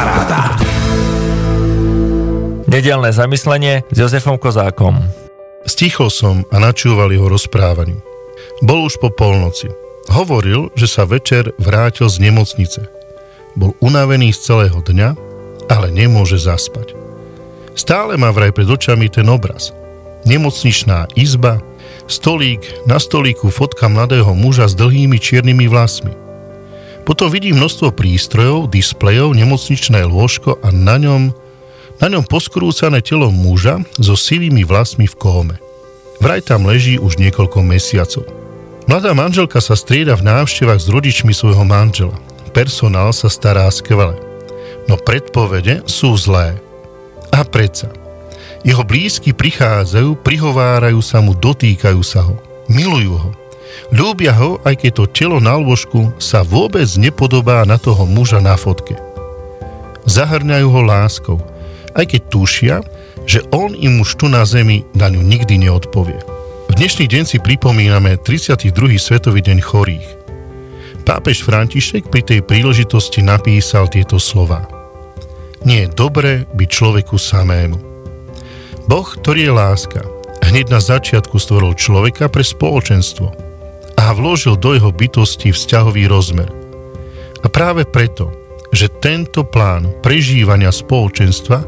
Paráda. Nedelné zamyslenie s Jozefom Kozákom. Stichol som a načúval jeho rozprávaniu. Bol už po polnoci. Hovoril, že sa večer vrátil z nemocnice. Bol unavený z celého dňa, ale nemôže zaspať. Stále má vraj pred očami ten obraz. Nemocničná izba, stolík, na stolíku fotka mladého muža s dlhými čiernymi vlasmi. Potom vidí množstvo prístrojov, displejov, nemocničné lôžko a na ňom, na ňom poskrúcané telo muža so sivými vlasmi v kóme. Vraj tam leží už niekoľko mesiacov. Mladá manželka sa strieda v návštevách s rodičmi svojho manžela. Personál sa stará skvele. No predpovede sú zlé. A predsa. Jeho blízky prichádzajú, prihovárajú sa mu, dotýkajú sa ho. Milujú ho. Ľúbia ho, aj keď to telo na lôžku sa vôbec nepodobá na toho muža na fotke. Zahrňajú ho láskou, aj keď tušia, že on im už tu na zemi na ňu nikdy neodpovie. V dnešný deň si pripomíname 32. Svetový deň chorých. Pápež František pri tej príležitosti napísal tieto slova. Nie je dobré byť človeku samému. Boh, ktorý je láska, hneď na začiatku stvoril človeka pre spoločenstvo – a vložil do jeho bytosti vzťahový rozmer. A práve preto, že tento plán prežívania spoločenstva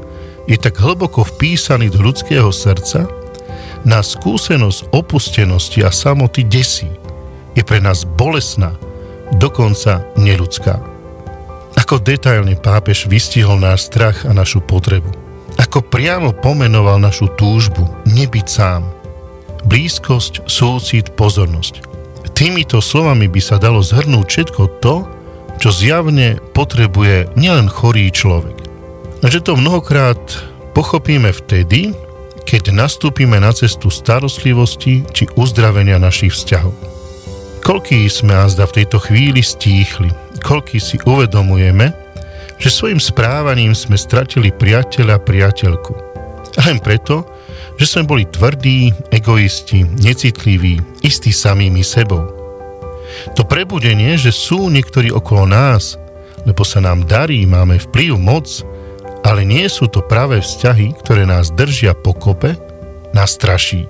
je tak hlboko vpísaný do ľudského srdca, na skúsenosť opustenosti a samoty desí. Je pre nás bolesná, dokonca neludská. Ako detailne pápež vystihol náš strach a našu potrebu. Ako priamo pomenoval našu túžbu nebyť sám. Blízkosť, súcit, pozornosť – Týmito slovami by sa dalo zhrnúť všetko to, čo zjavne potrebuje nielen chorý človek. A že to mnohokrát pochopíme vtedy, keď nastúpime na cestu starostlivosti či uzdravenia našich vzťahov. Koľký sme azda v tejto chvíli stíchli, koľký si uvedomujeme, že svojim správaním sme stratili priateľa priateľku. Len preto, že sme boli tvrdí, egoisti, necitliví, istí samými sebou. To prebudenie, že sú niektorí okolo nás, lebo sa nám darí, máme vplyv, moc, ale nie sú to práve vzťahy, ktoré nás držia pokope, nás straší.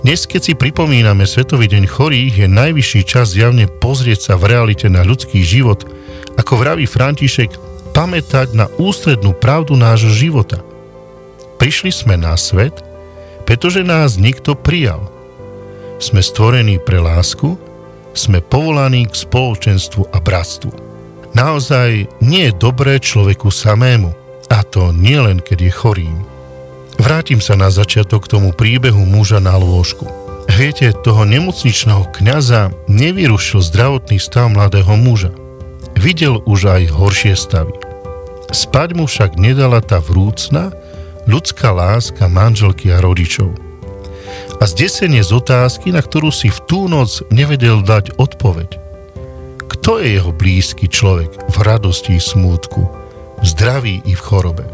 Dnes, keď si pripomíname Svetový deň chorých, je najvyšší čas zjavne pozrieť sa v realite na ľudský život, ako vraví František, pamätať na ústrednú pravdu nášho života. Prišli sme na svet – pretože nás nikto prijal. Sme stvorení pre lásku, sme povolaní k spoločenstvu a bratstvu. Naozaj nie je dobré človeku samému, a to nie len keď je chorým. Vrátim sa na začiatok k tomu príbehu muža na lôžku. Viete, toho nemocničného kňaza nevyrušil zdravotný stav mladého muža. Videl už aj horšie stavy. Spať mu však nedala tá vrúcna, ľudská láska manželky a rodičov. A zdesenie z otázky, na ktorú si v tú noc nevedel dať odpoveď. Kto je jeho blízky človek v radosti i smútku, v zdraví i v chorobe?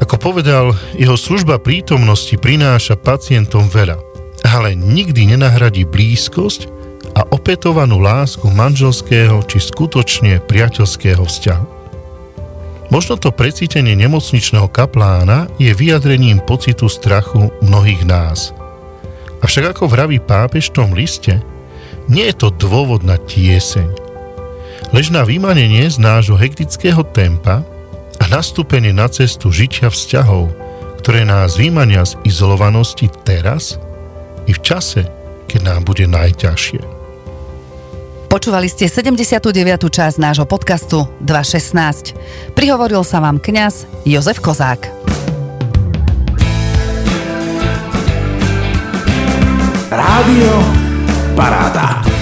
Ako povedal, jeho služba prítomnosti prináša pacientom veľa, ale nikdy nenahradí blízkosť a opätovanú lásku manželského či skutočne priateľského vzťahu. Možno to precítenie nemocničného kaplána je vyjadrením pocitu strachu mnohých nás. Avšak ako vraví pápež v tom liste, nie je to dôvod na tieseň. Lež na vymanenie z nášho hektického tempa a nastúpenie na cestu žitia vzťahov, ktoré nás vymania z izolovanosti teraz i v čase, keď nám bude najťažšie. Počúvali ste 79. časť nášho podcastu 216. Prihovoril sa vám kňaz Jozef Kozák. Rádio Paráda.